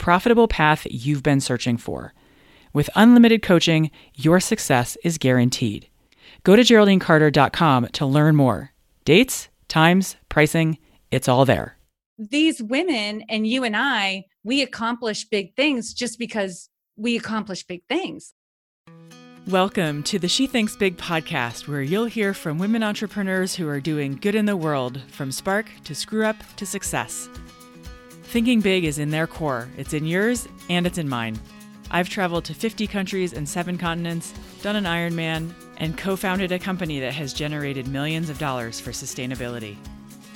profitable path you've been searching for. With unlimited coaching, your success is guaranteed. Go to GeraldineCarter.com to learn more. Dates, times, pricing, it's all there. These women and you and I, we accomplish big things just because we accomplish big things. Welcome to the She Thinks Big podcast, where you'll hear from women entrepreneurs who are doing good in the world, from spark to screw up to success. Thinking big is in their core, it's in yours and it's in mine. I've traveled to 50 countries and seven continents, done an Ironman, and co founded a company that has generated millions of dollars for sustainability.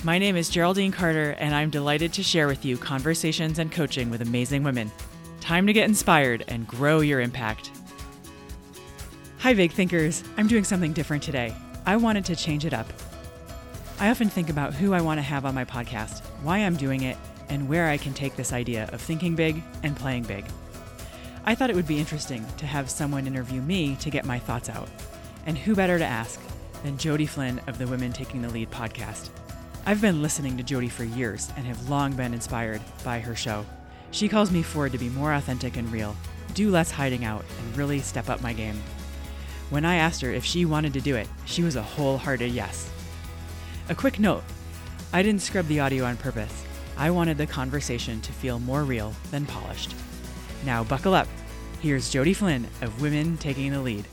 My name is Geraldine Carter, and I'm delighted to share with you conversations and coaching with amazing women. Time to get inspired and grow your impact. Hi, big thinkers. I'm doing something different today. I wanted to change it up. I often think about who I want to have on my podcast, why I'm doing it, and where I can take this idea of thinking big and playing big. I thought it would be interesting to have someone interview me to get my thoughts out. And who better to ask than Jodi Flynn of the Women Taking the Lead podcast? I've been listening to Jodi for years and have long been inspired by her show. She calls me forward to be more authentic and real, do less hiding out, and really step up my game. When I asked her if she wanted to do it, she was a wholehearted yes. A quick note I didn't scrub the audio on purpose. I wanted the conversation to feel more real than polished. Now, buckle up. Here's Jodi Flynn of Women Taking the Lead.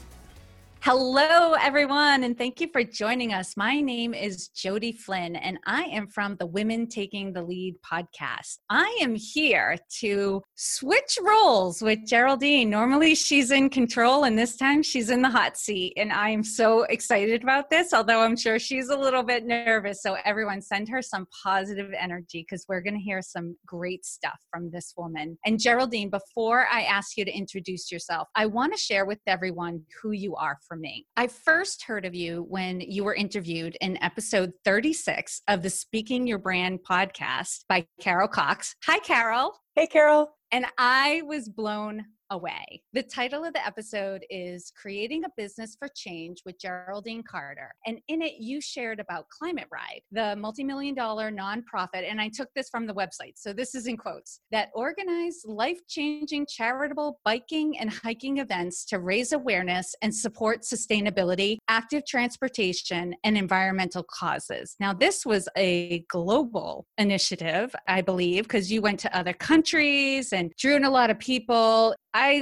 Hello, everyone, and thank you for joining us. My name is Jodi Flynn, and I am from the Women Taking the Lead podcast. I am here to switch roles with Geraldine. Normally, she's in control, and this time she's in the hot seat. And I am so excited about this, although I'm sure she's a little bit nervous. So, everyone, send her some positive energy because we're going to hear some great stuff from this woman. And, Geraldine, before I ask you to introduce yourself, I want to share with everyone who you are from me. I first heard of you when you were interviewed in episode 36 of the Speaking Your Brand podcast by Carol Cox. Hi, Carol. Hey, Carol. And I was blown away. The title of the episode is Creating a Business for Change with Geraldine Carter. And in it, you shared about Climate Ride, the multi million dollar nonprofit. And I took this from the website. So this is in quotes that organize life changing charitable biking and hiking events to raise awareness and support sustainability, active transportation, and environmental causes. Now, this was a global initiative, I believe, because you went to other countries and drew in a lot of people.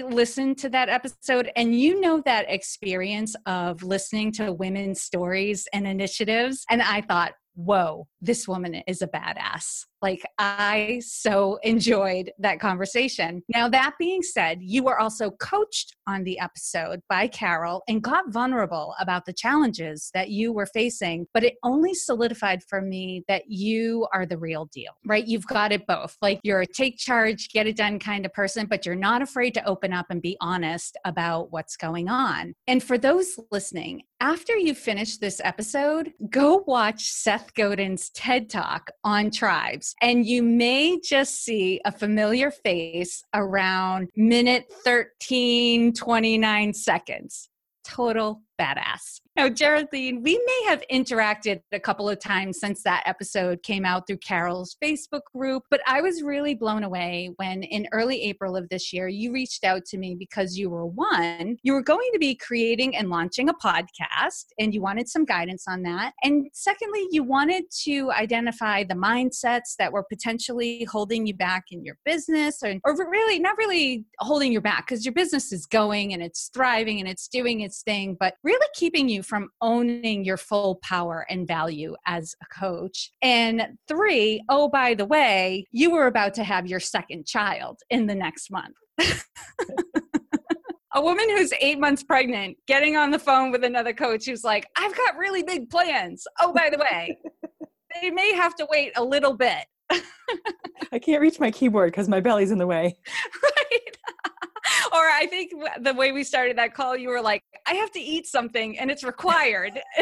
Listened to that episode, and you know that experience of listening to women's stories and initiatives. And I thought, whoa, this woman is a badass. Like, I so enjoyed that conversation. Now, that being said, you were also coached on the episode by Carol and got vulnerable about the challenges that you were facing, but it only solidified for me that you are the real deal, right? You've got it both. Like, you're a take charge, get it done kind of person, but you're not afraid to open up and be honest about what's going on. And for those listening, after you finish this episode, go watch Seth Godin's TED Talk on tribes, and you may just see a familiar face around minute 13, 29 seconds. Total badass. Now, Geraldine, we may have interacted a couple of times since that episode came out through Carol's Facebook group, but I was really blown away when in early April of this year, you reached out to me because you were one, you were going to be creating and launching a podcast and you wanted some guidance on that. And secondly, you wanted to identify the mindsets that were potentially holding you back in your business or, or really not really holding you back because your business is going and it's thriving and it's doing its thing, but really keeping you from owning your full power and value as a coach. And three, oh, by the way, you were about to have your second child in the next month. a woman who's eight months pregnant getting on the phone with another coach who's like, I've got really big plans. Oh, by the way, they may have to wait a little bit. I can't reach my keyboard because my belly's in the way. right. Or I think the way we started that call, you were like, I have to eat something and it's required.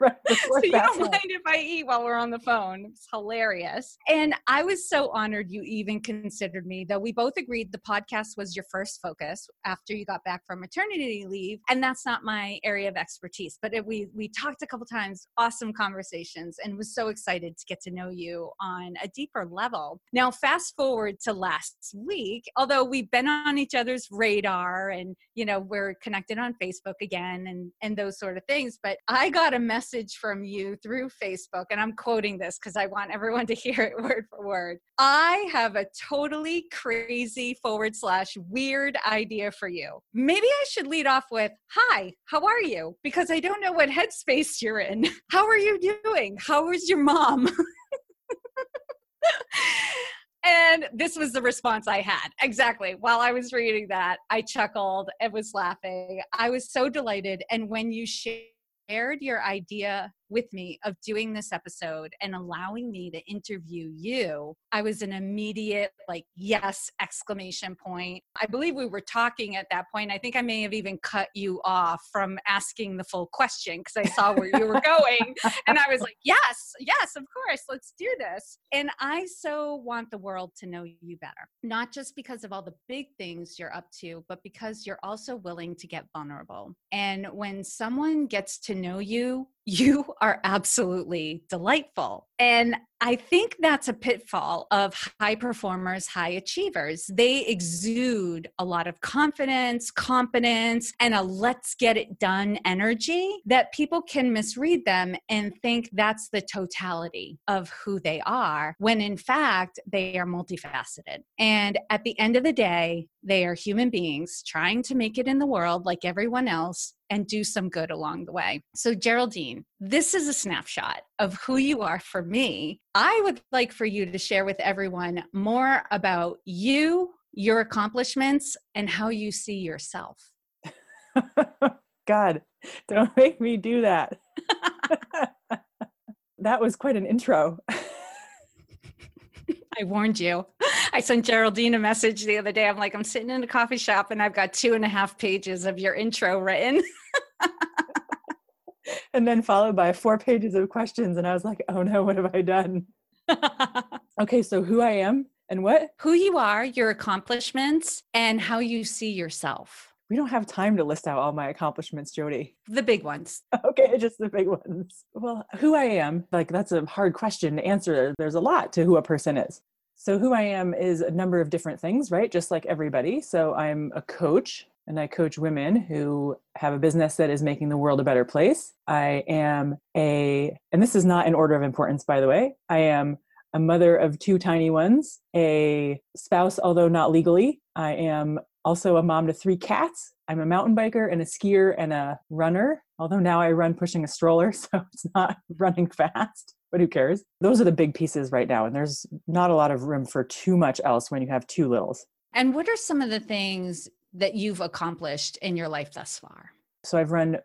right, so you don't mind if I eat while we're on the phone. It's hilarious. And I was so honored you even considered me, though we both agreed the podcast was your first focus after you got back from maternity leave. And that's not my area of expertise. But it, we we talked a couple times, awesome conversations, and was so excited to get to know you on a deeper level. Now, fast forward to last week, although we've been on each other's radar and you know we're connected on facebook again and and those sort of things but i got a message from you through facebook and i'm quoting this because i want everyone to hear it word for word. I have a totally crazy forward slash weird idea for you. Maybe i should lead off with hi how are you because i don't know what headspace you're in. How are you doing? How is your mom and this was the response I had. Exactly. While I was reading that, I chuckled and was laughing. I was so delighted. And when you shared your idea with me of doing this episode and allowing me to interview you, I was an immediate, like, yes, exclamation point. I believe we were talking at that point. I think I may have even cut you off from asking the full question because I saw where you were going. and I was like, yes, yes, of course, let's do this. And I so want the world to know you better, not just because of all the big things you're up to, but because you're also willing to get vulnerable. And when someone gets to know you, you are absolutely delightful. And I think that's a pitfall of high performers, high achievers. They exude a lot of confidence, competence, and a let's get it done energy that people can misread them and think that's the totality of who they are, when in fact, they are multifaceted. And at the end of the day, they are human beings trying to make it in the world like everyone else and do some good along the way. So, Geraldine, this is a snapshot of who you are for me. I would like for you to share with everyone more about you, your accomplishments, and how you see yourself. God, don't make me do that. that was quite an intro. I warned you. I sent Geraldine a message the other day. I'm like, I'm sitting in a coffee shop and I've got two and a half pages of your intro written. and then followed by four pages of questions. And I was like, oh no, what have I done? okay, so who I am and what? Who you are, your accomplishments, and how you see yourself. We don't have time to list out all my accomplishments, Jodi. The big ones. Okay, just the big ones. Well, who I am, like that's a hard question to answer. There's a lot to who a person is. So, who I am is a number of different things, right? Just like everybody. So, I'm a coach and I coach women who have a business that is making the world a better place. I am a, and this is not in order of importance, by the way, I am a mother of two tiny ones, a spouse, although not legally. I am also a mom to three cats. I'm a mountain biker and a skier and a runner, although now I run pushing a stroller, so it's not running fast but who cares? Those are the big pieces right now. And there's not a lot of room for too much else when you have two littles. And what are some of the things that you've accomplished in your life thus far? So I've run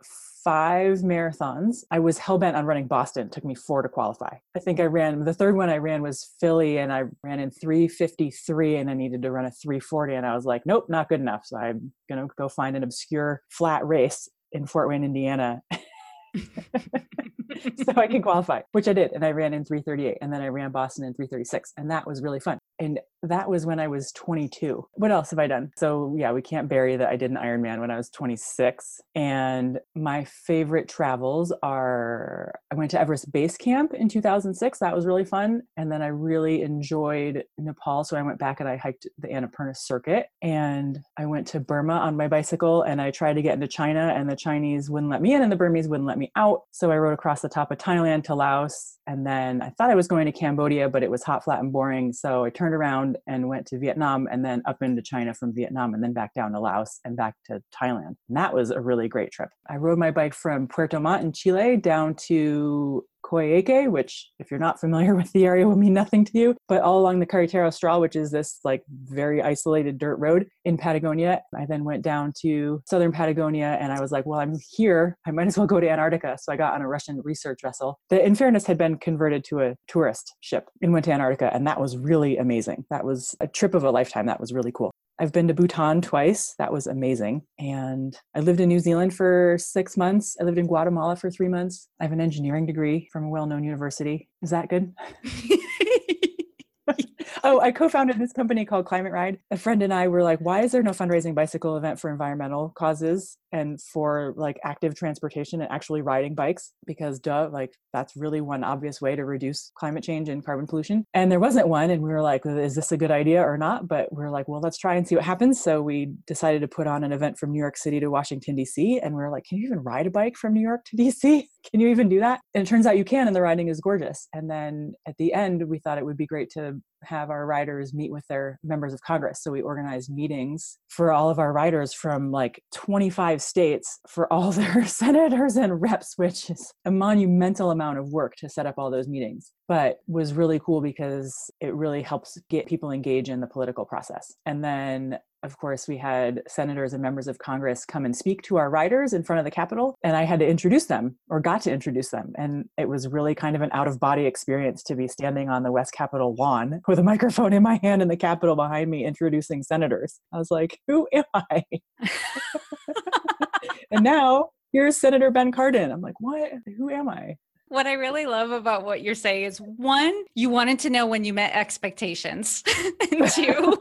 five marathons. I was hell bent on running Boston. It took me four to qualify. I think I ran the third one I ran was Philly and I ran in 353 and I needed to run a 340 and I was like, nope, not good enough. So I'm going to go find an obscure flat race in Fort Wayne, Indiana. so I can qualify, which I did. And I ran in 338 and then I ran Boston in 336. And that was really fun. And that was when I was 22. What else have I done? So, yeah, we can't bury that I did an Ironman when I was 26. And my favorite travels are I went to Everest Base Camp in 2006. That was really fun. And then I really enjoyed Nepal. So I went back and I hiked the Annapurna circuit. And I went to Burma on my bicycle and I tried to get into China, and the Chinese wouldn't let me in and the Burmese wouldn't let me out. So I rode across the top of Thailand to Laos. And then I thought I was going to Cambodia, but it was hot, flat, and boring. So I turned around and went to Vietnam and then up into China from Vietnam and then back down to Laos and back to Thailand. And that was a really great trip. I rode my bike from Puerto Montt in Chile down to Coyhaique, which, if you're not familiar with the area, will mean nothing to you, but all along the Carretera Austral, which is this like very isolated dirt road in Patagonia. I then went down to southern Patagonia and I was like, well, I'm here. I might as well go to Antarctica. So I got on a Russian research vessel that, in fairness, had been converted to a tourist ship and went to Antarctica. And that was really amazing. That was a trip of a lifetime. That was really cool. I've been to Bhutan twice. That was amazing. And I lived in New Zealand for six months. I lived in Guatemala for three months. I have an engineering degree from a well known university. Is that good? oh, I co-founded this company called Climate Ride. A friend and I were like, why is there no fundraising bicycle event for environmental causes and for like active transportation and actually riding bikes? Because duh, like that's really one obvious way to reduce climate change and carbon pollution. And there wasn't one. And we were like, is this a good idea or not? But we are like, well, let's try and see what happens. So we decided to put on an event from New York City to Washington, DC. And we are like, can you even ride a bike from New York to DC? Can you even do that? And it turns out you can, and the riding is gorgeous. And then at the end, we thought it would be great to have our riders meet with their members of Congress. So we organized meetings for all of our riders from like 25 states for all their senators and reps, which is a monumental amount of work to set up all those meetings, but was really cool because it really helps get people engaged in the political process. And then of course, we had senators and members of Congress come and speak to our riders in front of the Capitol, and I had to introduce them or got to introduce them. And it was really kind of an out of body experience to be standing on the West Capitol lawn with a microphone in my hand and the Capitol behind me introducing senators. I was like, who am I? and now here's Senator Ben Cardin. I'm like, what? Who am I? What I really love about what you're saying is one, you wanted to know when you met expectations. and two,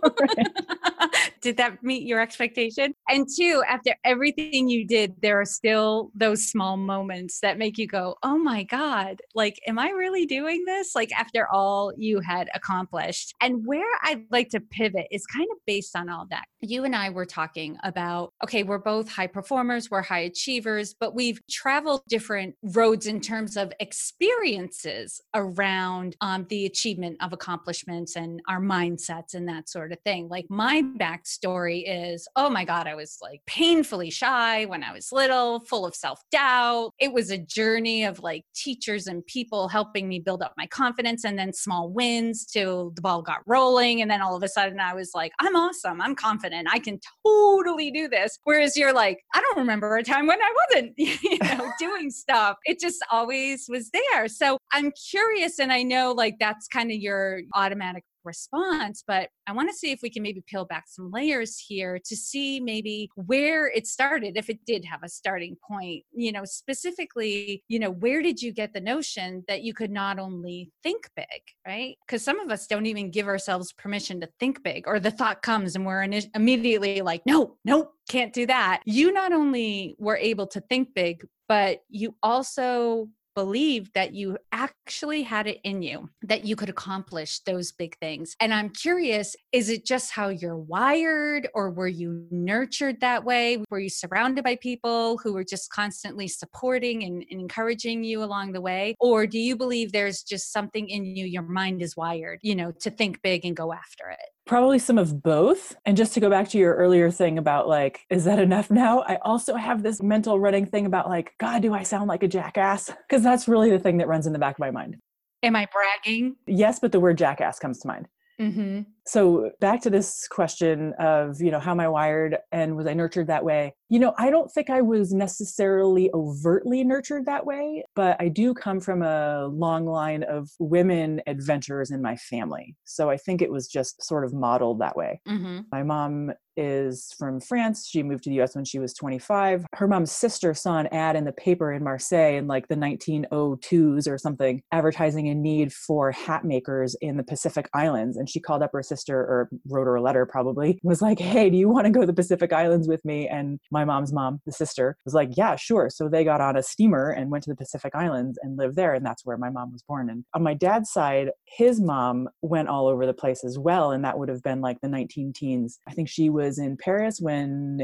did that meet your expectation? And two, after everything you did, there are still those small moments that make you go, oh my God, like, am I really doing this? Like, after all you had accomplished. And where I'd like to pivot is kind of based on all that. You and I were talking about, okay, we're both high performers, we're high achievers, but we've traveled different roads in terms of experiences around um, the achievement of accomplishments and our mindsets and that sort of thing. Like my backstory is, oh my God, I was like painfully shy when I was little, full of self doubt. It was a journey of like teachers and people helping me build up my confidence and then small wins till the ball got rolling. And then all of a sudden I was like, I'm awesome. I'm confident. I can totally do this. Whereas you're like, I don't remember a time when I wasn't, you know, doing stuff. It just always was there. So I'm curious, and I know like that's kind of your automatic response, but I want to see if we can maybe peel back some layers here to see maybe where it started, if it did have a starting point, you know, specifically, you know, where did you get the notion that you could not only think big, right? Because some of us don't even give ourselves permission to think big, or the thought comes and we're immediately like, no, no, can't do that. You not only were able to think big, but you also believed that you actually had it in you, that you could accomplish those big things. And I'm curious is it just how you're wired, or were you nurtured that way? Were you surrounded by people who were just constantly supporting and, and encouraging you along the way? Or do you believe there's just something in you, your mind is wired, you know, to think big and go after it? Probably some of both. And just to go back to your earlier thing about like, is that enough now? I also have this mental running thing about like, God, do I sound like a jackass? Because that's really the thing that runs in the back of my mind. Am I bragging? Yes, but the word jackass comes to mind. Mm-hmm. So back to this question of, you know, how am I wired and was I nurtured that way? You know, I don't think I was necessarily overtly nurtured that way, but I do come from a long line of women adventurers in my family. So I think it was just sort of modeled that way. Mm-hmm. My mom is from France. She moved to the US when she was 25. Her mom's sister saw an ad in the paper in Marseille in like the 1902s or something, advertising a need for hat makers in the Pacific Islands. And she called up her sister sister, or wrote her a letter probably, was like, Hey, do you want to go to the Pacific Islands with me? And my mom's mom, the sister, was like, Yeah, sure. So they got on a steamer and went to the Pacific Islands and lived there. And that's where my mom was born. And on my dad's side, his mom went all over the place as well. And that would have been like the 19 teens. I think she was in Paris when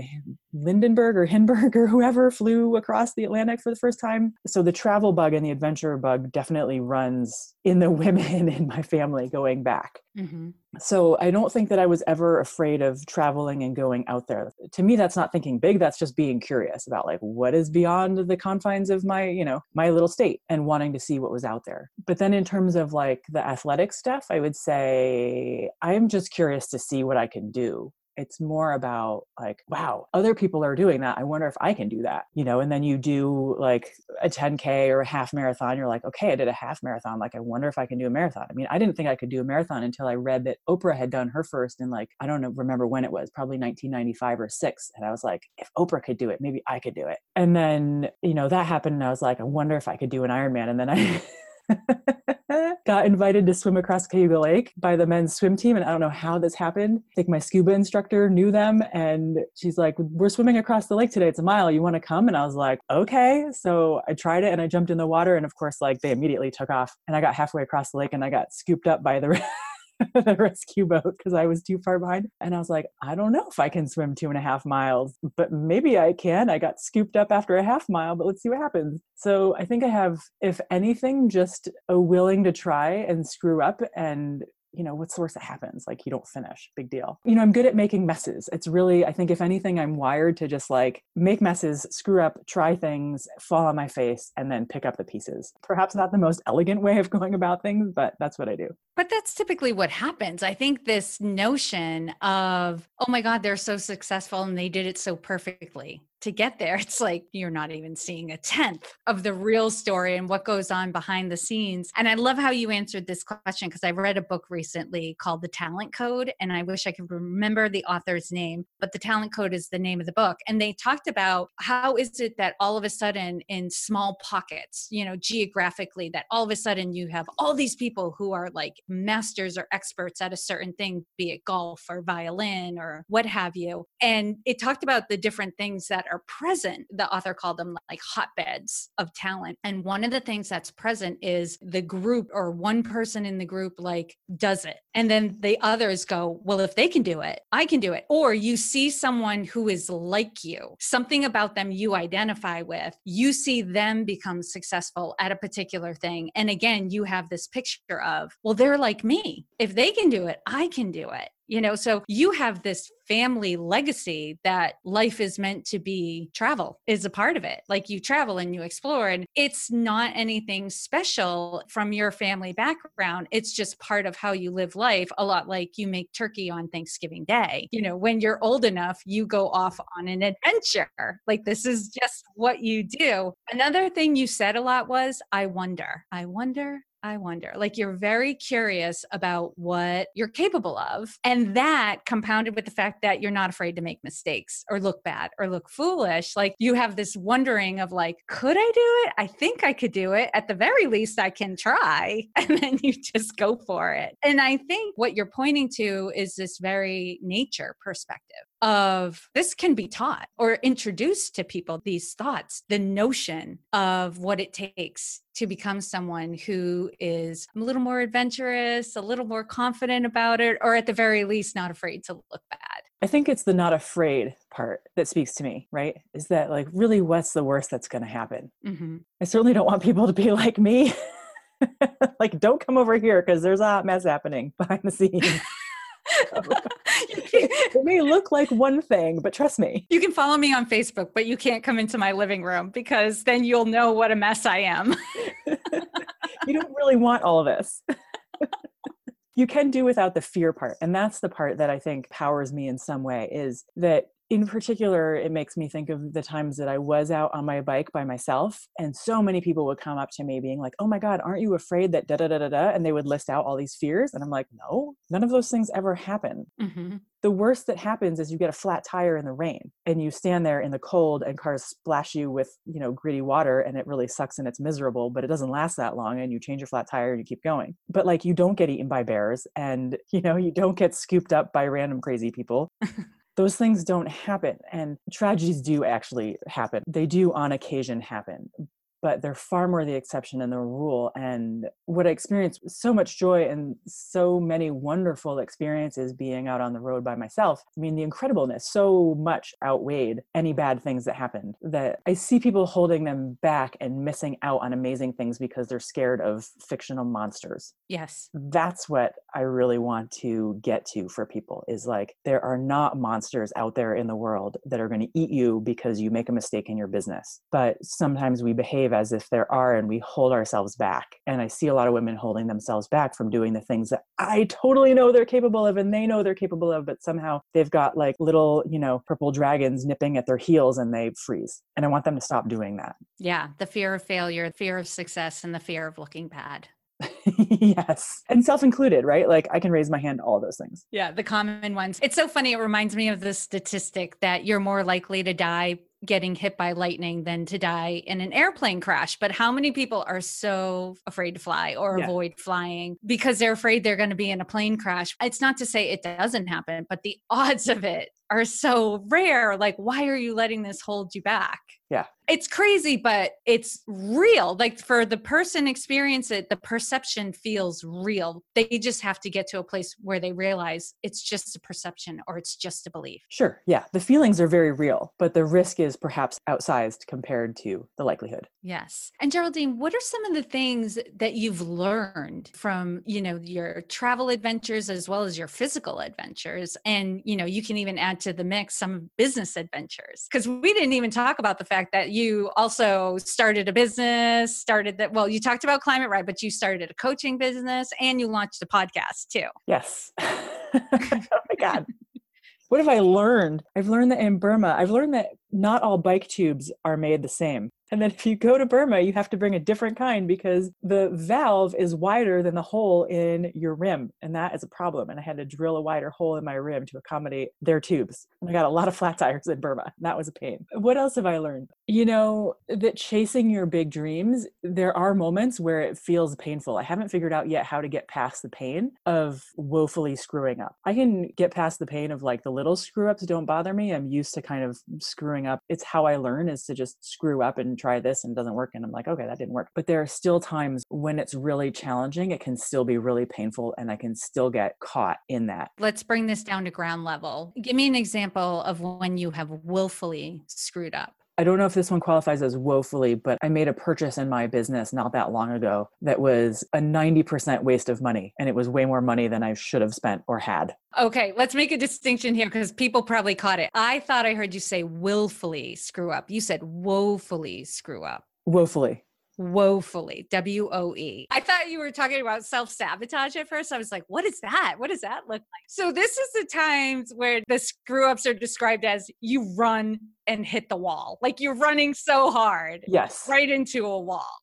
Lindenberg or Hindenburg or whoever flew across the Atlantic for the first time. So the travel bug and the adventure bug definitely runs in the women in my family going back. Mm-hmm. So I don't think that I was ever afraid of traveling and going out there. To me, that's not thinking big. That's just being curious about like what is beyond the confines of my, you know, my little state and wanting to see what was out there. But then in terms of like the athletic stuff, I would say I'm just curious to see what I can do it's more about like wow other people are doing that i wonder if i can do that you know and then you do like a 10k or a half marathon you're like okay i did a half marathon like i wonder if i can do a marathon. I mean i didn't think i could do a marathon until i read that oprah had done her first in like i don't know remember when it was probably 1995 or 6 and i was like if oprah could do it maybe i could do it. And then you know that happened and i was like i wonder if i could do an ironman and then i got invited to swim across Cayuga Lake by the men's swim team. And I don't know how this happened. I think my scuba instructor knew them and she's like, We're swimming across the lake today. It's a mile. You want to come? And I was like, Okay. So I tried it and I jumped in the water. And of course, like they immediately took off. And I got halfway across the lake and I got scooped up by the the rescue boat because I was too far behind. And I was like, I don't know if I can swim two and a half miles, but maybe I can. I got scooped up after a half mile, but let's see what happens. So I think I have, if anything, just a willing to try and screw up and you know what's the worst that happens like you don't finish big deal. You know i'm good at making messes. It's really i think if anything i'm wired to just like make messes screw up try things fall on my face and then pick up the pieces. Perhaps not the most elegant way of going about things but that's what i do. But that's typically what happens. I think this notion of oh my god they're so successful and they did it so perfectly to get there, it's like you're not even seeing a tenth of the real story and what goes on behind the scenes. And I love how you answered this question because I read a book recently called The Talent Code, and I wish I could remember the author's name, but The Talent Code is the name of the book. And they talked about how is it that all of a sudden, in small pockets, you know, geographically, that all of a sudden you have all these people who are like masters or experts at a certain thing, be it golf or violin or what have you. And it talked about the different things that are present. The author called them like hotbeds of talent. And one of the things that's present is the group or one person in the group like does it. And then the others go, well, if they can do it, I can do it. Or you see someone who is like you, something about them you identify with, you see them become successful at a particular thing. And again, you have this picture of, well, they're like me. If they can do it, I can do it you know so you have this family legacy that life is meant to be travel is a part of it. Like you travel and you explore and it's not anything special from your family background. It's just part of how you live life a lot like you make turkey on thanksgiving day. You know when you're old enough you go off on an adventure. Like this is just what you do. Another thing you said a lot was i wonder i wonder I wonder. Like you're very curious about what you're capable of. And that compounded with the fact that you're not afraid to make mistakes or look bad or look foolish. Like you have this wondering of like, could I do it? I think I could do it. At the very least, I can try. And then you just go for it. And I think what you're pointing to is this very nature perspective of this can be taught or introduced to people these thoughts the notion of what it takes to become someone who is a little more adventurous a little more confident about it or at the very least not afraid to look bad. I think it's the not afraid part that speaks to me right? Is that like really what's the worst that's going to happen? Mm-hmm. i certainly don't want people to be like me. Like don't come over here because there's a hot mess happening behind the scenes it may look like one thing, but trust me. You can follow me on Facebook, but you can't come into my living room because then you'll know what a mess I am. you don't really want all of this. you can do without the fear part. And that's the part that I think powers me in some way is that in particular, it makes me think of the times that I was out on my bike by myself, and so many people would come up to me being like, Oh my God, aren't you afraid that da da da da da? And they would list out all these fears. And I'm like, No, none of those things ever happen. Mm-hmm. The worst that happens is you get a flat tire in the rain and you stand there in the cold and cars splash you with, you know, gritty water and it really sucks and it's miserable, but it doesn't last that long and you change your flat tire and you keep going. But like you don't get eaten by bears and, you know, you don't get scooped up by random crazy people. those things don't happen and tragedies do actually happen. They do on occasion happen but they're far more the exception than the rule. And what I experienced so much joy and so many wonderful experiences being out on the road by myself. I mean, the incredibleness so much outweighed any bad things that happened that I see people holding them back and missing out on amazing things because they're scared of fictional monsters. Yes. That's what I really want to get to for people is like, there are not monsters out there in the world that are going to eat you because you make a mistake in your business. But sometimes we behave behave as if there are and we hold ourselves back. And I see a lot of women holding themselves back from doing the things that I totally know they're capable of and they know they're capable of, but somehow they've got like little, you know, purple dragons nipping at their heels and they freeze. And I want them to stop doing that. Yeah. The fear of failure, the fear of success, and the fear of looking bad. yes. And self included, right? Like I can raise my hand, all those things. Yeah, the common ones. It's so funny. It reminds me of the statistic that you're more likely to die getting hit by lightning than to die in an airplane crash. But how many people are so afraid to fly or yeah. avoid flying because they're afraid they're going to be in a plane crash? It's not to say it doesn't happen, but the odds of it are so rare. Like, why are you letting this hold you back? Yeah. It's crazy, but it's real. Like for the person experience it, the perception feels real. They just have to get to a place where they realize it's just a perception or it's just a belief. Sure. Yeah. The feelings are very real, but the risk is perhaps outsized compared to the likelihood. Yes. And Geraldine, what are some of the things that you've learned from, you know, your travel adventures as well as your physical adventures? And, you know, you can even add to the mix some business adventures because we didn't even talk about the fact that you also started a business, started that, well, you talked about Climate Ride, but you started a coaching business and you launched a podcast too. Yes. oh my God. what have I learned? I've learned that in Burma, I've learned that not all bike tubes are made the same. And then if you go to Burma, you have to bring a different kind because the valve is wider than the hole in your rim. And that is a problem. And I had to drill a wider hole in my rim to accommodate their tubes. And I got a lot of flat tires in Burma. That was a pain. What else have I learned? You know, that chasing your big dreams, there are moments where it feels painful. I haven't figured out yet how to get past the pain of woefully screwing up. I can get past the pain of like the little screw ups don't bother me. I'm used to kind of screwing up. It's how I learn is to just screw up and try this and doesn't work. And I'm like, okay, that didn't work. But there are still times when it's really challenging. It can still be really painful and I can still get caught in that. Let's bring this down to ground level. Give me an example of when you have willfully screwed up. I don't know if this one qualifies as woefully, but I made a purchase in my business not that long ago that was a 90% waste of money. And it was way more money than I should have spent or had. Okay, let's make a distinction here because people probably caught it. I thought I heard you say willfully screw up. You said woefully screw up. Woefully woefully W O E. I thought you were talking about self sabotage at first. I was like, what is that? What does that look like? So, this is the times where the screw ups are described as you run and hit the wall. Like you're running so hard. Yes. Right into a wall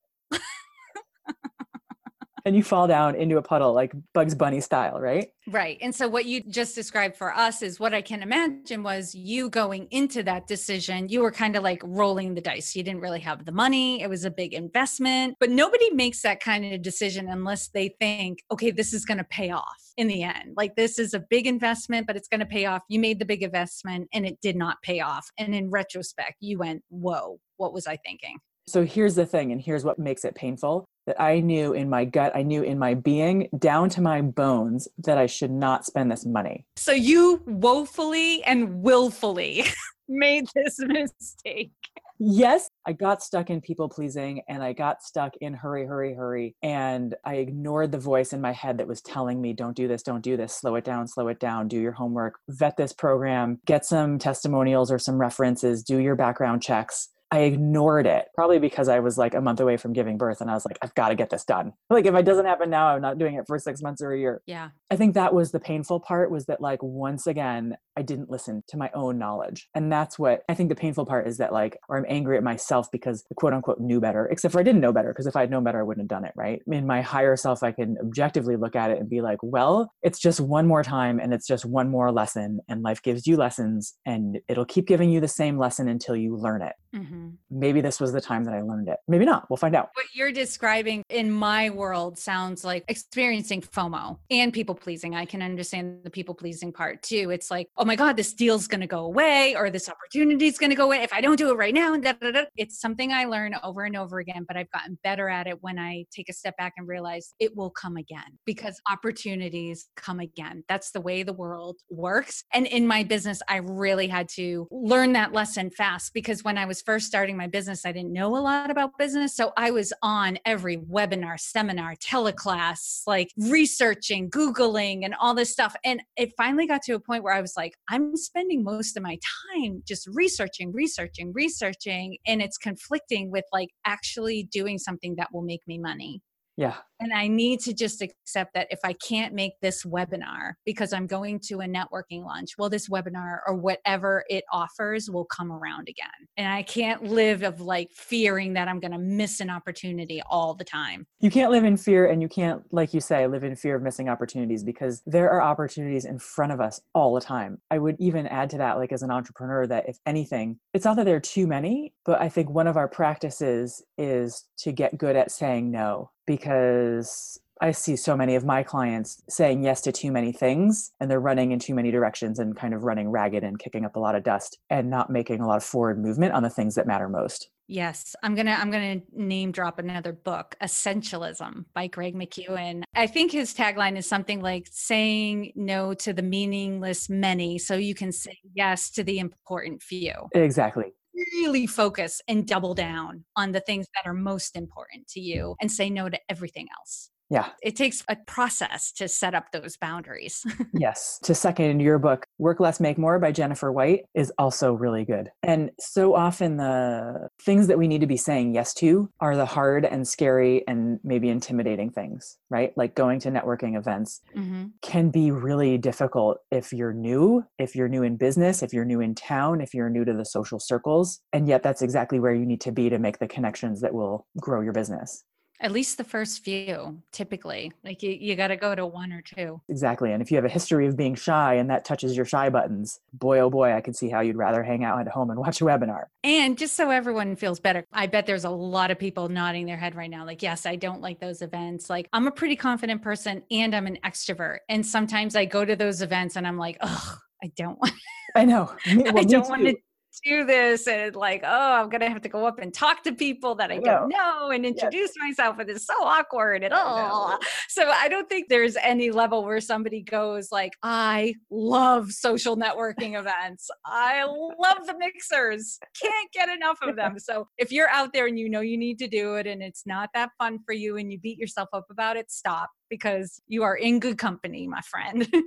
and you fall down into a puddle like Bugs Bunny style, right? Right. And so what you just described for us is what I can imagine was you going into that decision, you were kind of like rolling the dice. You didn't really have the money. It was a big investment, but nobody makes that kind of decision unless they think, okay, this is going to pay off in the end. Like this is a big investment, but it's going to pay off. You made the big investment and it did not pay off. And in retrospect, you went, whoa, what was I thinking? So here's the thing, and here's what makes it painful that I knew in my gut, I knew in my being, down to my bones, that I should not spend this money. So you woefully and willfully made this mistake. Yes, I got stuck in people pleasing and I got stuck in hurry, hurry, hurry. And I ignored the voice in my head that was telling me, don't do this, don't do this, slow it down, slow it down, do your homework, vet this program, get some testimonials or some references, do your background checks I ignored it, probably because I was like a month away from giving birth and I was like, I've got to get this done. Like, if it doesn't happen now, I'm not doing it for six months or a year. Yeah. I think that was the painful part was that, like, once again, I didn't listen to my own knowledge. And that's what I think the painful part is that, like, or I'm angry at myself because the quote unquote knew better, except for I didn't know better. Because if I'd known better, I wouldn't have done it. Right. In my higher self, I can objectively look at it and be like, well, it's just one more time and it's just one more lesson. And life gives you lessons and it'll keep giving you the same lesson until you learn it. Mm-hmm. Maybe this was the time that I learned it. Maybe not. We'll find out. What you're describing in my world sounds like experiencing FOMO and people pleasing. I can understand the people pleasing part too. It's like, oh my God, this deal's going to go away or this opportunity is going to go away if I don't do it right now. Da, da, da. It's something I learn over and over again, but I've gotten better at it when I take a step back and realize it will come again because opportunities come again. That's the way the world works. And in my business, I really had to learn that lesson fast because when I was first starting my business, I didn't know a lot about business. So I was on every webinar, seminar, teleclass, like researching, Googling, and all this stuff. And it finally got to a point where I was like, I'm spending most of my time just researching, researching, researching. And it's conflicting with like actually doing something that will make me money. Yeah. And I need to just accept that if I can't make this webinar because I'm going to a networking lunch, well, this webinar or whatever it offers will come around again. And I can't live of like fearing that I'm going to miss an opportunity all the time. You can't live in fear and you can't, like you say, live in fear of missing opportunities because there are opportunities in front of us all the time. I would even add to that, like as an entrepreneur, that if anything, it's not that there are too many, but I think one of our practices is to get good at saying no because I see so many of my clients saying yes to too many things and they're running in too many directions and kind of running ragged and kicking up a lot of dust and not making a lot of forward movement on the things that matter most. Yes, I'm going to I'm going to name drop another book, Essentialism by Greg McKeown. I think his tagline is something like saying no to the meaningless many so you can say yes to the important few. Exactly really focus and double down on the things that are most important to you and say no to everything else. Yeah. It takes a process to set up those boundaries. yes. To second your book, Work Less, Make More by Jennifer White is also really good. And so often the things that we need to be saying yes to are the hard and scary and maybe intimidating things, right? Like going to networking events mm-hmm. can be really difficult if you're new, if you're new in business, if you're new in town, if you're new to the social circles. And yet that's exactly where you need to be to make the connections that will grow your business. At least the first few, typically. Like you, you got to go to one or two. Exactly. And if you have a history of being shy and that touches your shy buttons, boy, oh boy, I can see how you'd rather hang out at home and watch a webinar. And just so everyone feels better, I bet there's a lot of people nodding their head right now. Like, yes, I don't like those events. Like, I'm a pretty confident person and I'm an extrovert. And sometimes I go to those events and I'm like, oh, I don't want. I know. Well, I don't want to do this and like oh i'm gonna have to go up and talk to people that i, don't know. and introduce yes. myself and it's so awkward and oh so i don't think there's any level where somebody goes like i love social networking events. I love the mixers. Can't get enough of them. So if you're out there and you know you need to do it and it's not that fun for you and you beat yourself up about it stop because you are in good company my friend.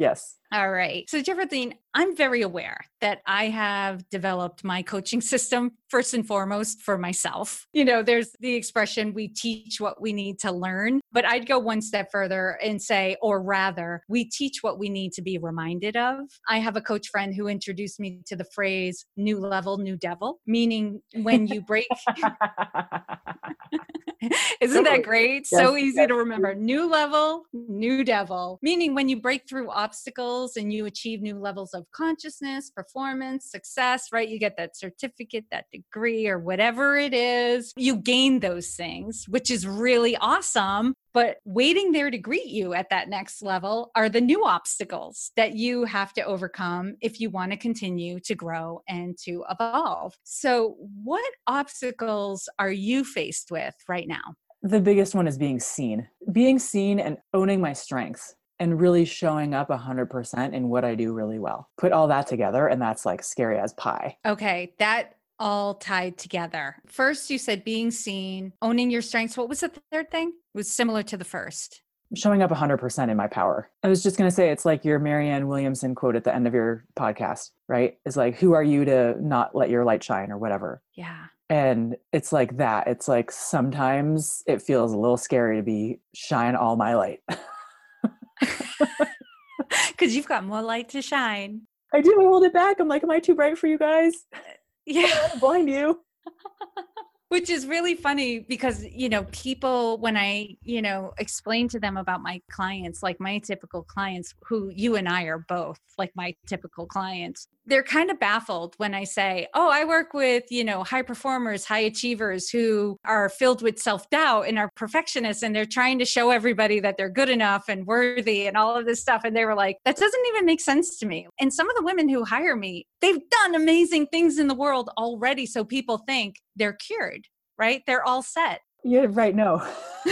Yes. All right. So, Geraldine, I'm very aware that I have developed my coaching system first and foremost for myself. You know, there's the expression, we teach what we need to learn, but I'd go one step further and say, or rather, we teach what we need to be reminded of. I have a coach friend who introduced me to the phrase new level, new devil, meaning when you break. Isn't that great? Yes, so easy to remember. New level, new devil, meaning when you break through obstacles and you achieve new levels of consciousness, performance, success, right? You get that certificate, that degree, or whatever it is. You gain those things, which is really awesome. But waiting there to greet you at that next level are the new obstacles that you have to overcome if you want to continue to grow and to evolve. So, what obstacles are you faced with right now? The biggest one is being seen, being seen and owning my strengths and really showing up 100% in what I do really well. Put all that together, and that's like scary as pie. Okay. That all tied together. First, you said being seen, owning your strengths. What was the third thing? It was similar to the first. showing up 100% in my power. I was just going to say, it's like your Marianne Williamson quote at the end of your podcast, right? It's like, who are you to not let your light shine or whatever? Yeah. And it's like that. It's like sometimes it feels a little scary to be shine all my light. Because you've got more light to shine. I do. I hold it back. I'm like, am I too bright for you guys? Uh, yeah. blind you. which is really funny because you know people when i you know explain to them about my clients like my typical clients who you and i are both like my typical clients they're kind of baffled when i say oh i work with you know high performers high achievers who are filled with self-doubt and are perfectionists and they're trying to show everybody that they're good enough and worthy and all of this stuff. And they were like that doesn't even make sense to me. And some of the women who hire me they've done amazing things in the world already so people think they're cured, right? They're all set. Yeah, right. No.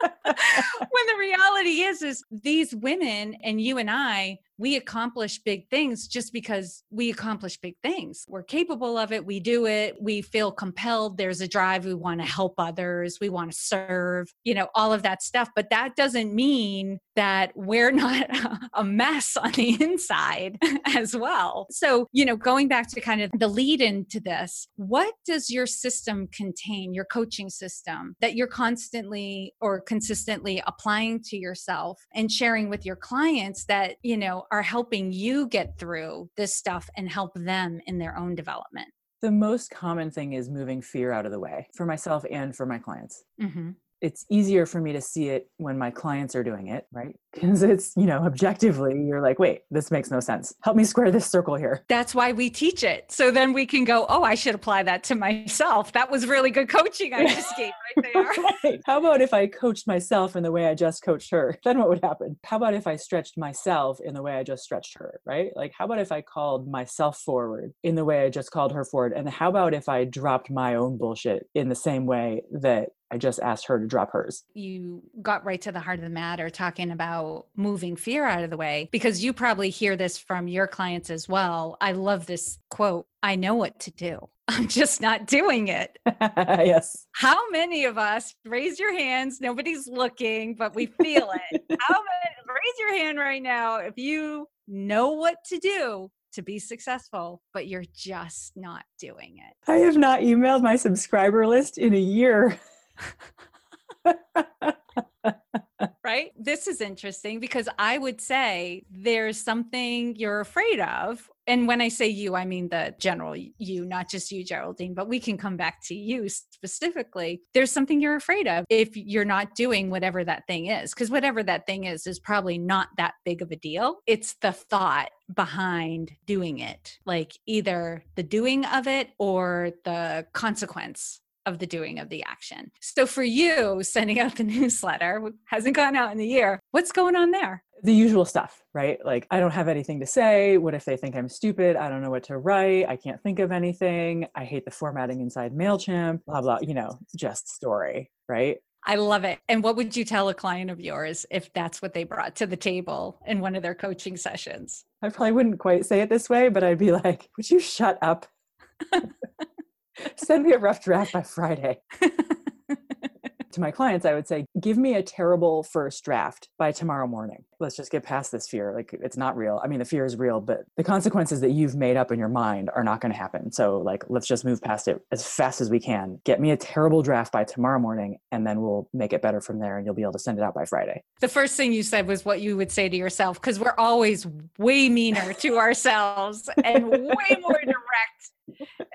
when the reality is is these women and you and I we accomplish big things just because we accomplish big things. We're capable of it. We do it. We feel compelled. There's a drive. We want to help others. We want to serve, you know, all of that stuff. But that doesn't mean that we're not a mess on the inside as well. So, you know, going back to kind of the lead into this, what does your system contain, your coaching system that you're constantly or consistently applying to yourself and sharing with your clients that, you know, are helping you get through this stuff and help them in their own development? The most common thing is moving fear out of the way for myself and for my clients. Mm-hmm it's easier for me to see it when my clients are doing it, right? Because it's, you know, objectively, you're like, wait, this makes no sense. Help me square this circle here. That's why we teach it. So then we can go, oh, I should apply that to myself. That was really good coaching I just gave right there. right. How about if I coached myself in the way I just coached her? Then what would happen? How about if I stretched myself in the way I just stretched her, right? Like, how about if I called myself forward in the way I just called her forward? And how about if I dropped my own bullshit in the same way that I just asked her to drop hers. You got right to the heart of the matter talking about moving fear out of the way because you probably hear this from your clients as well. I love this quote I know what to do. I'm just not doing it. yes. How many of us raise your hands? Nobody's looking, but we feel it. How many raise your hand right now if you know what to do to be successful, but you're just not doing it. I have not emailed my subscriber list in a year. right? This is interesting because I would say there's something you're afraid of. And when I say you, I mean the general you, not just you, Geraldine, but we can come back to you specifically. There's something you're afraid of if you're not doing whatever that thing is, because whatever that thing is, is probably not that big of a deal. It's the thought behind doing it, like either the doing of it or the consequence of the doing of the action. So for you, sending out the newsletter hasn't gone out in a year. What's going on there? The usual stuff, right? Like, I don't have anything to say. What if they think I'm stupid? I don't know what to write. I can't think of anything. I hate the formatting inside MailChimp, blah, blah, you know, just story, right? I love it. And what would you tell a client of yours if that's what they brought to the table in one of their coaching sessions? I probably wouldn't quite say it this way, but I'd be like, would you shut up? Send me a rough draft by Friday. to my clients, I would say, give me a terrible first draft by tomorrow morning. Let's just get past this fear. Like, it's not real. I mean, the fear is real, but the consequences that you've made up in your mind are not going to happen. So, like, let's just move past it as fast as we can. Get me a terrible draft by tomorrow morning, and then we'll make it better from there, and you'll be able to send it out by Friday. The first thing you said was what you would say to yourself, because we're always way meaner to ourselves and way more direct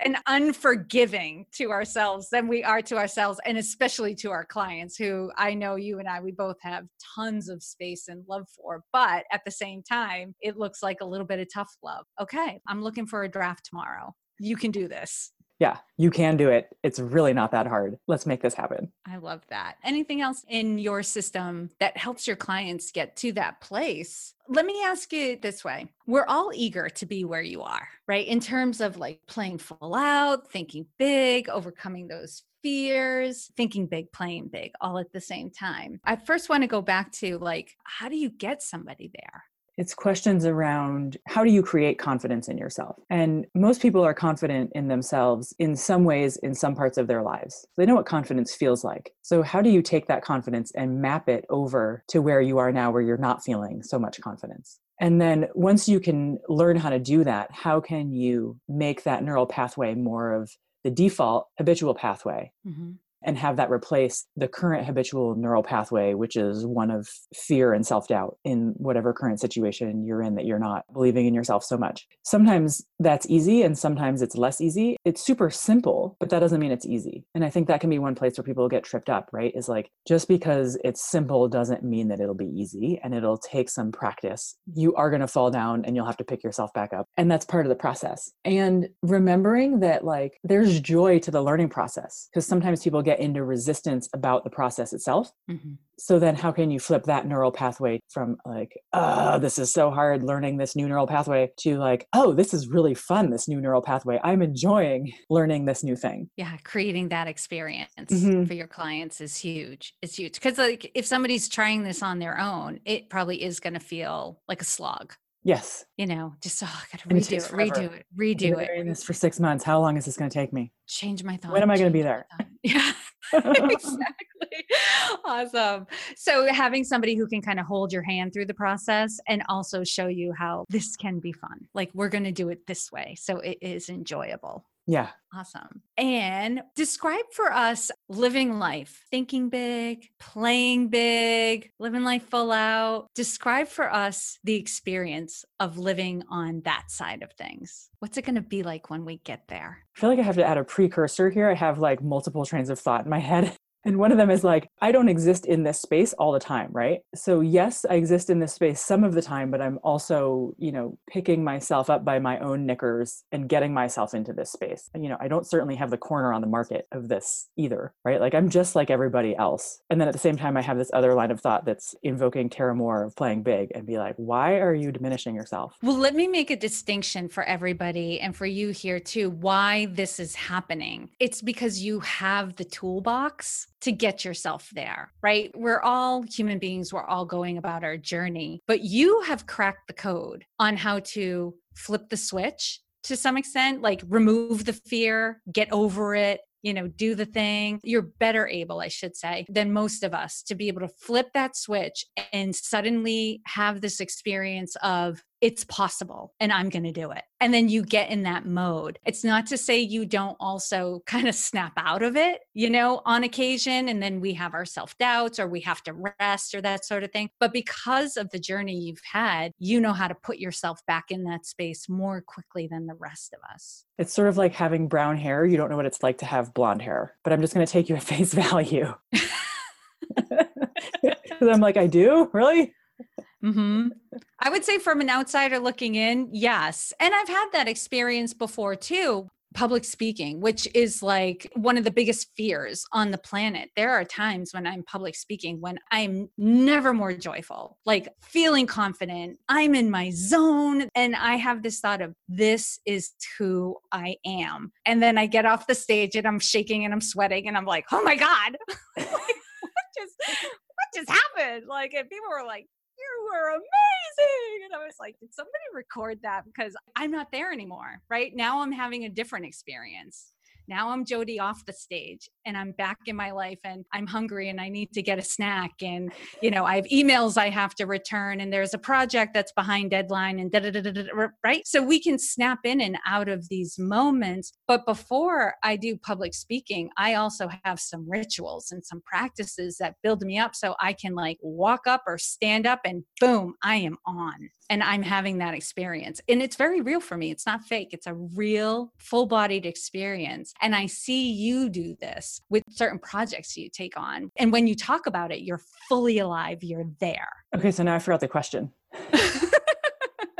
and unforgiving to ourselves than we are to ourselves and especially to our clients who I know you and I we both have tons of space and love for but at the same time it looks like a little bit of tough love. Okay, I'm looking for a draft tomorrow. You can do this yeah, you can do it. It's really not that hard. Let's make this happen. I love that. Anything else in your system that helps your clients get to that place? Let me ask you this way. We're all eager to be where you are, right? In terms of like playing full out, thinking big, overcoming those fears, thinking big, playing big, all at the same time. I first want to go back to like, how do you get somebody there? It's questions around how do you create confidence in yourself? And most people are confident in themselves in some ways, in some parts of their lives. They know what confidence feels like. So, how do you take that confidence and map it over to where you are now, where you're not feeling so much confidence? And then once you can learn how to do that, how can you make that neural pathway more of the default habitual pathway? Mm-hmm and have that replace the current habitual neural pathway, which is one of fear and self doubt in whatever current situation you're in that you're not believing in yourself so much. Sometimes that's easy and sometimes it's less easy. It's super simple, but that doesn't mean it's easy. And I think that can be one place where people get tripped up, right? Is like just because it's simple doesn't mean that it'll be easy and it'll take some practice. You are going to fall down and you'll have to pick yourself back up. And that's part of the process. And remembering that, like, there's joy to the learning process because sometimes people get get into resistance about the process itself. Mm-hmm. So then how can you flip that neural pathway from like, oh, this is so hard learning this new neural pathway to like, oh, this is really fun, this new neural pathway. I'm enjoying learning this new thing. Yeah, creating that experience mm-hmm. for your clients is huge. It's huge. Because like if somebody's trying this on their own, it probably is going to feel like a slog. Yes. You know, just oh, I gotta redo it, it redo it, redo it. Doing this for six months. How long is this going to take me? Change my thought. When am I going to be there? Yeah, exactly. Awesome. So having somebody who can kind of hold your hand through the process and also show you how this can be fun. Like we're going to do it this way, so it is enjoyable. Yeah. Awesome. And describe for us living life, thinking big, playing big, living life full out. Describe for us the experience of living on that side of things. What's it going to be like when we get there? I feel like I have to add a precursor here. I have like multiple trains of thought in my head. And one of them is like, I don't exist in this space all the time, right? So, yes, I exist in this space some of the time, but I'm also, you know, picking myself up by my own knickers and getting myself into this space. And, you know, I don't certainly have the corner on the market of this either, right? Like, I'm just like everybody else. And then at the same time, I have this other line of thought that's invoking Tara Mohr of playing big and be like, why are you diminishing yourself? Well, let me make a distinction for everybody and for you here too, why this is happening. It's because you have the toolbox to get yourself there, right? We're all human beings, we're all going about our journey, but you have cracked the code on how to flip the switch to some extent, like remove the fear, get over it, you know, do the thing. You're better able, I should say, than most of us to be able to flip that switch and suddenly have this experience of it's possible and I'm going to do it. And then you get in that mode. It's not to say you don't also kind of snap out of it, you know, on occasion. And then we have our self doubts or we have to rest or that sort of thing. But because of the journey you've had, you know how to put yourself back in that space more quickly than the rest of us. It's sort of like having brown hair. You don't know what it's like to have blonde hair, but I'm just going to take you at face value. Because I'm like, I do? Really? Mm-hmm. I would say, from an outsider looking in, yes. And I've had that experience before too. Public speaking, which is like one of the biggest fears on the planet. There are times when I'm public speaking when I'm never more joyful, like feeling confident. I'm in my zone. And I have this thought of this is who I am. And then I get off the stage and I'm shaking and I'm sweating and I'm like, oh my God. like, what just what just happened? Like, and people were like, you were amazing. And I was like, did somebody record that? Because I'm not there anymore. Right now, I'm having a different experience. Now I'm Jodi off the stage and I'm back in my life and I'm hungry and I need to get a snack. And, you know, I have emails I have to return and there's a project that's behind deadline and da da da da, right? So we can snap in and out of these moments. But before I do public speaking, I also have some rituals and some practices that build me up so I can like walk up or stand up and boom, I am on and I'm having that experience. And it's very real for me. It's not fake, it's a real full bodied experience. And I see you do this with certain projects you take on. And when you talk about it, you're fully alive, you're there. Okay, so now I forgot the question.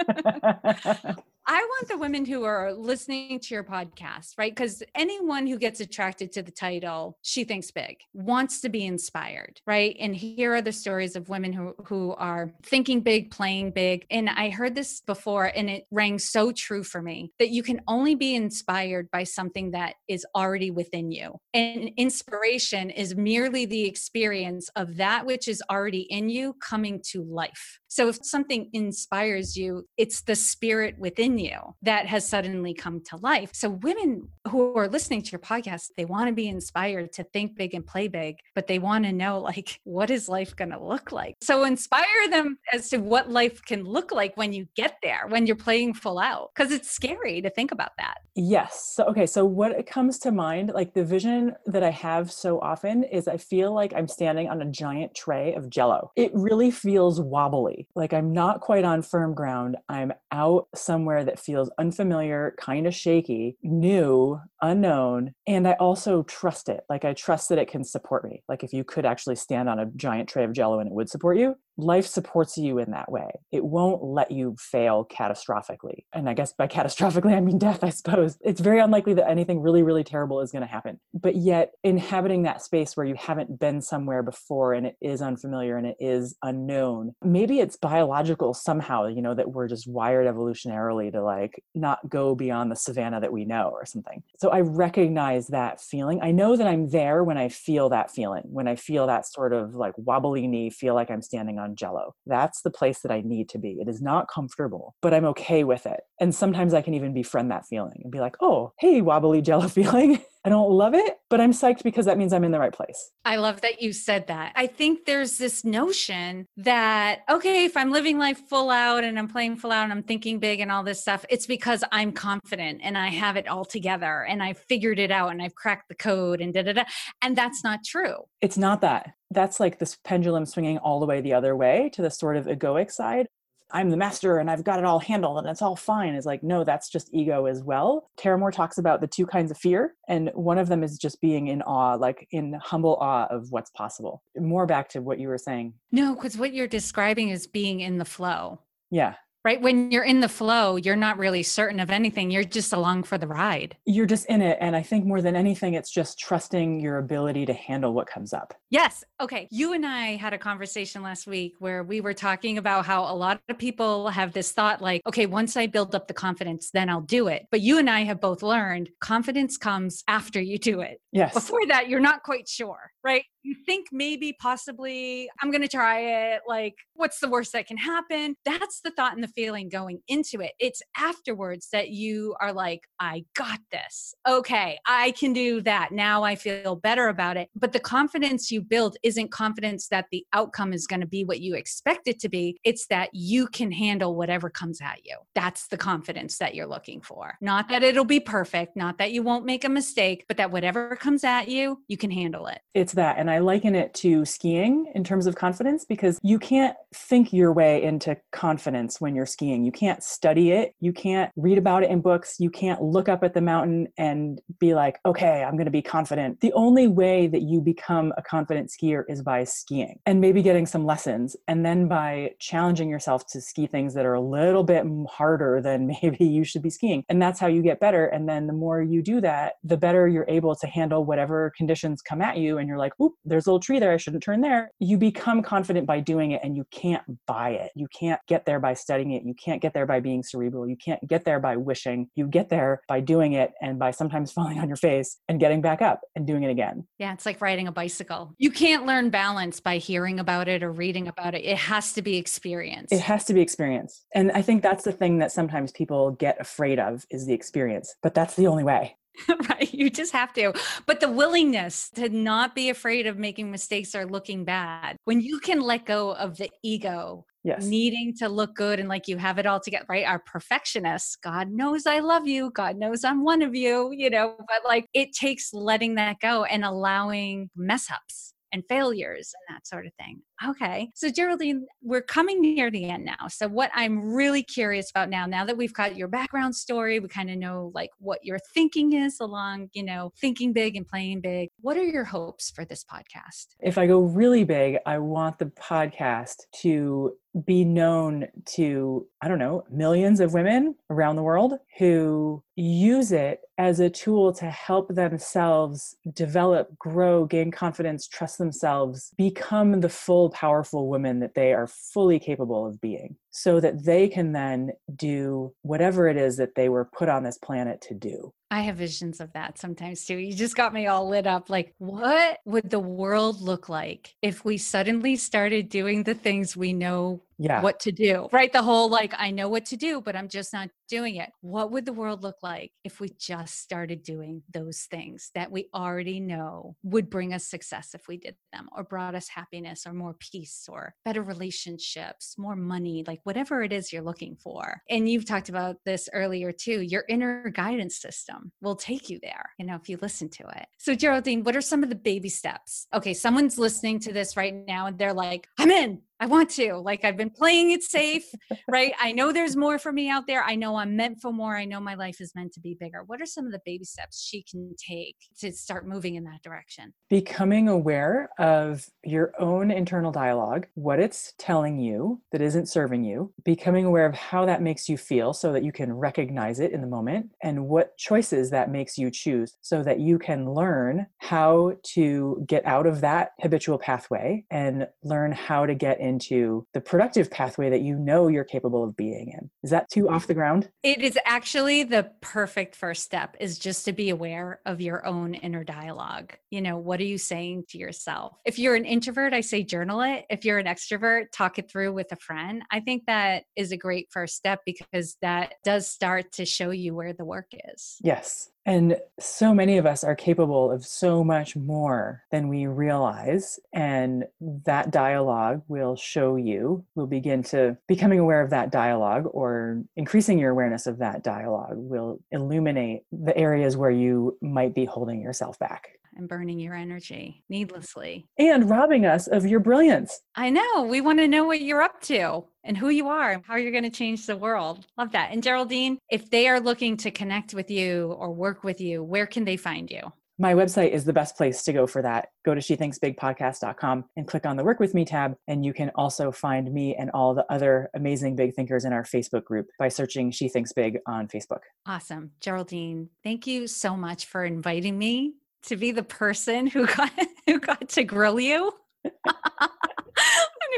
I want the women who are listening to your podcast, right? Because anyone who gets attracted to the title, She Thinks Big, wants to be inspired, right? And here are the stories of women who, who are thinking big, playing big. And I heard this before and it rang so true for me that you can only be inspired by something that is already within you. And inspiration is merely the experience of that which is already in you coming to life. So if something inspires you, it's the spirit within you that has suddenly come to life. So women who are listening to your podcast, they want to be inspired to think big and play big, but they want to know like what is life going to look like? So inspire them as to what life can look like when you get there, when you're playing full out because it's scary to think about that. Yes. So okay, so what it comes to mind like the vision that I have so often is I feel like I'm standing on a giant tray of jello. It really feels wobbly like I'm not quite on firm ground. I'm out somewhere that feels unfamiliar, kind of shaky, new, unknown. And I also trust it. Like I trust that it can support me. Like if you could actually stand on a giant tray of jello and it would support you, life supports you in that way. It won't let you fail catastrophically. And I guess by catastrophically, I mean death, I suppose. It's very unlikely that anything really, really terrible is going to happen. But yet, inhabiting that space where you haven't been somewhere before and it is unfamiliar and it is unknown, maybe it's biological somehow, you know, that we're just wired evolutionarily to like not go beyond the savannah that we know or something. So I recognize that feeling. I know that I'm there when I feel that feeling, when I feel that sort of like wobbly knee, feel like I'm standing on on jello. That's the place that I need to be. It is not comfortable, but I'm okay with it. And sometimes I can even befriend that feeling and be like, oh, hey, wobbly jello feeling. I don't love it, but I'm psyched because that means I'm in the right place. I love that you said that. I think there's this notion that, okay, if I'm living life full out and I'm playing full out and I'm thinking big and all this stuff, it's because I'm confident and I have it all together and I've figured it out and I've cracked the code and da da da. And that's not true. It's not that. That's like this pendulum swinging all the way the other way to the sort of egoic side. I'm the master and I've got it all handled and it's all fine is like, no, that's just ego as well. Tara Mohr talks about the two kinds of fear. And one of them is just being in awe, like in humble awe of what's possible. More back to what you were saying. No, because what you're describing is being in the flow. Yeah right? When you're in the flow, you're not really certain of anything. You're just along for the ride. You're just in it. And I think more than anything, it's just trusting your ability to handle what comes up. Yes. Okay. You and I had a conversation last week where we were talking about how a lot of people have this thought like, okay, once I build up the confidence, then I'll do it. But you and I have both learned confidence comes after you do it. Yes. Before that, you're not quite sure, right? You think maybe, possibly, I'm going to try it. Like, what's the worst that can happen? That's the thought and the feeling going into it. It's afterwards that you are like, I got this. Okay, I can do that. Now I feel better about it. But the confidence you build isn't confidence that the outcome is going to be what you expect it to be. It's that you can handle whatever comes at you. That's the confidence that you're looking for. Not that it'll be perfect, not that you won't make a mistake, but that whatever comes at you, you can handle it. It's that. And I liken it to skiing in terms of confidence because you can't think your way into confidence when you're skiing. You can't study it. You can't read about it in books. You can't look up at the mountain and be like, okay, I'm going to be confident. The only way that you become a confident skier is by skiing and maybe getting some lessons and then by challenging yourself to ski things that are a little bit harder than maybe you should be skiing. And that's how you get better. And then the more you do that, the better you're able to handle whatever conditions come at you. And you're like, oop, there's a little tree there. I shouldn't turn there. You become confident by doing it and you can't buy it. You can't get there by studying it. You can't get there by being cerebral. You can't get there by wishing. You get there by doing it and by sometimes falling on your face and getting back up and doing it again. Yeah, it's like riding a bicycle. You can't learn balance by hearing about it or reading about it. It has to be experience. It has to be experience. And I think that's the thing that sometimes people get afraid of is the experience, but that's the only way. right. You just have to. But the willingness to not be afraid of making mistakes or looking bad, when you can let go of the ego yes. needing to look good and like you have it all together, right? Our perfectionists, God knows I love you. God knows I'm one of you, you know, but like it takes letting that go and allowing mess ups and failures and that sort of thing. Okay. So, Geraldine, we're coming near the end now. So, what I'm really curious about now, now that we've got your background story, we kind of know like what your thinking is along, you know, thinking big and playing big. What are your hopes for this podcast? If I go really big, I want the podcast to be known to, I don't know, millions of women around the world who use it as a tool to help themselves develop, grow, gain confidence, trust themselves, become the full, powerful women that they are fully capable of being, so that they can then do whatever it is that they were put on this planet to do. I have visions of that sometimes too. You just got me all lit up. Like, what would the world look like if we suddenly started doing the things we know yeah. what to do? Right? The whole like, I know what to do, but I'm just not doing it. What would the world look like if we just started doing those things that we already know would bring us success if we did them, or brought us happiness, or more peace, or better relationships, more money, like whatever it is you're looking for? And you've talked about this earlier too your inner guidance system will take you there, you know, if you listen to it. So, Geraldine, what are some of the baby steps? Okay, someone's listening to this right now and they're like, I'm in. I want to. Like I've been playing it safe, right? I know there's more for me out there. I know I'm meant for more. I know my life is meant to be bigger. What are some of the baby steps she can take to start moving in that direction? Becoming aware of your own internal dialogue, what it's telling you that isn't serving you, becoming aware of how that makes you feel so that you can recognize it in the moment and what choices that makes you choose so that you can learn how to get out of that habitual pathway and learn how to get into the productive pathway that you know you're capable of being in. Is that too off mm-hmm. the ground? It is actually the perfect first step is just to be aware of your own inner dialogue. You know, what are you saying to yourself? If you're an introvert, I say journal it. If you're an extrovert, talk it through with a friend. I think that is a great first step because that does start to show you where the work is. Yes. And so many of us are capable of so much more than we realize. And that dialogue will show you, will begin to becoming aware of that dialogue or increasing your awareness of that dialogue will illuminate the areas where you might be holding yourself back and burning your energy needlessly and robbing us of your brilliance. I know. We want to know what you're up to and who you are and how you're going to change the world. Love that. And Geraldine, if they are looking to connect with you or work with you, where can they find you? My website is the best place to go for that. Go to shethinksbigpodcast.com and click on the Work With Me tab. And you can also find me and all the other amazing big thinkers in our Facebook group by searching She Thinks Big on Facebook. Awesome. Geraldine, thank you so much for inviting me to be the person who got who got to grill you.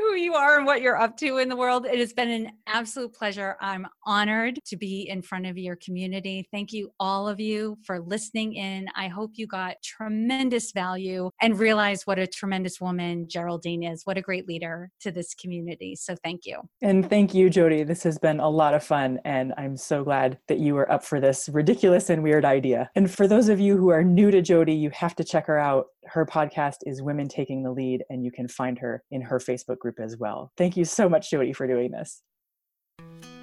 who you are and what you're up to in the world. It has been an absolute pleasure. I'm honored to be in front of your community. Thank you, all of you, for listening in. I hope you got tremendous value and realize what a tremendous woman Geraldine is. What a great leader to this community. So thank you. And thank you, Jodi. This has been a lot of fun. And I'm so glad that you were up for this ridiculous and weird idea. And for those of you who are new to Jodi, you have to check her out. Her podcast is Women Taking the Lead, and you can find her in her Facebook group as well. Thank you so much, Jodi, for doing this.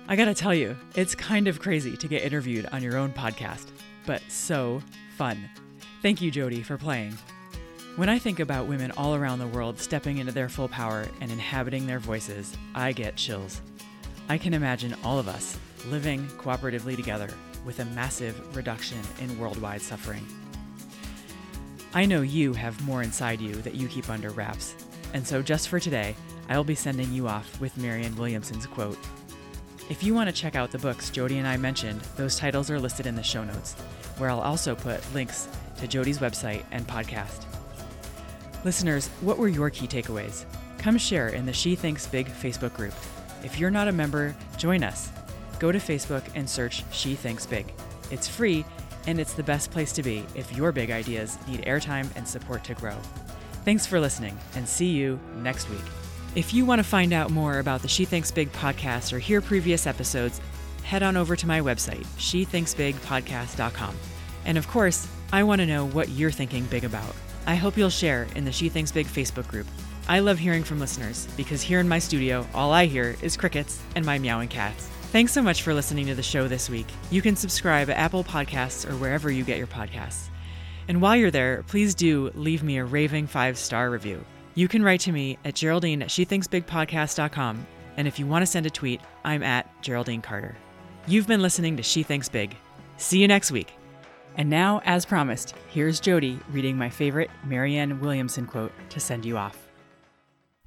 I gotta tell you, it's kind of crazy to get interviewed on your own podcast, but so fun. Thank you, Jodi, for playing. When I think about women all around the world stepping into their full power and inhabiting their voices, I get chills. I can imagine all of us living cooperatively together with a massive reduction in worldwide suffering. I know you have more inside you that you keep under wraps, and so just for today, I'll be sending you off with Marianne Williamson's quote. If you want to check out the books Jodi and I mentioned, those titles are listed in the show notes, where I'll also put links to Jodi's website and podcast. Listeners, what were your key takeaways? Come share in the She Thinks Big Facebook group. If you're not a member, join us. Go to Facebook and search She Thinks Big. It's free, and it's the best place to be if your big ideas need airtime and support to grow. Thanks for listening, and see you next week. If you want to find out more about the She Thinks Big podcast or hear previous episodes, head on over to my website, shethinksbigpodcast.com. And of course, I want to know what you're thinking big about. I hope you'll share in the She Thinks Big Facebook group. I love hearing from listeners because here in my studio, all I hear is crickets and my meowing cats. Thanks so much for listening to the show this week. You can subscribe at Apple Podcasts or wherever you get your podcasts. And while you're there, please do leave me a raving five star review. You can write to me at Geraldine at SheThinksBigPodcast.com. And if you want to send a tweet, I'm at Geraldine Carter. You've been listening to She Thinks Big. See you next week. And now, as promised, here's Jodi reading my favorite Marianne Williamson quote to send you off.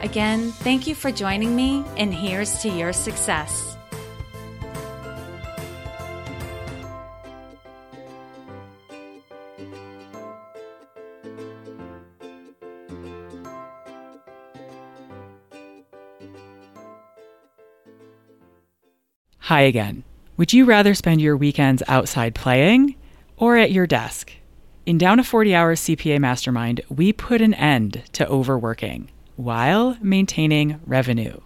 Again, thank you for joining me, and here's to your success. Hi again. Would you rather spend your weekends outside playing or at your desk? In Down to 40 Hours CPA Mastermind, we put an end to overworking while maintaining revenue.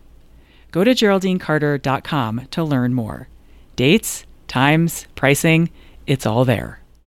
Go to GeraldineCarter.com to learn more. Dates, times, pricing, it's all there.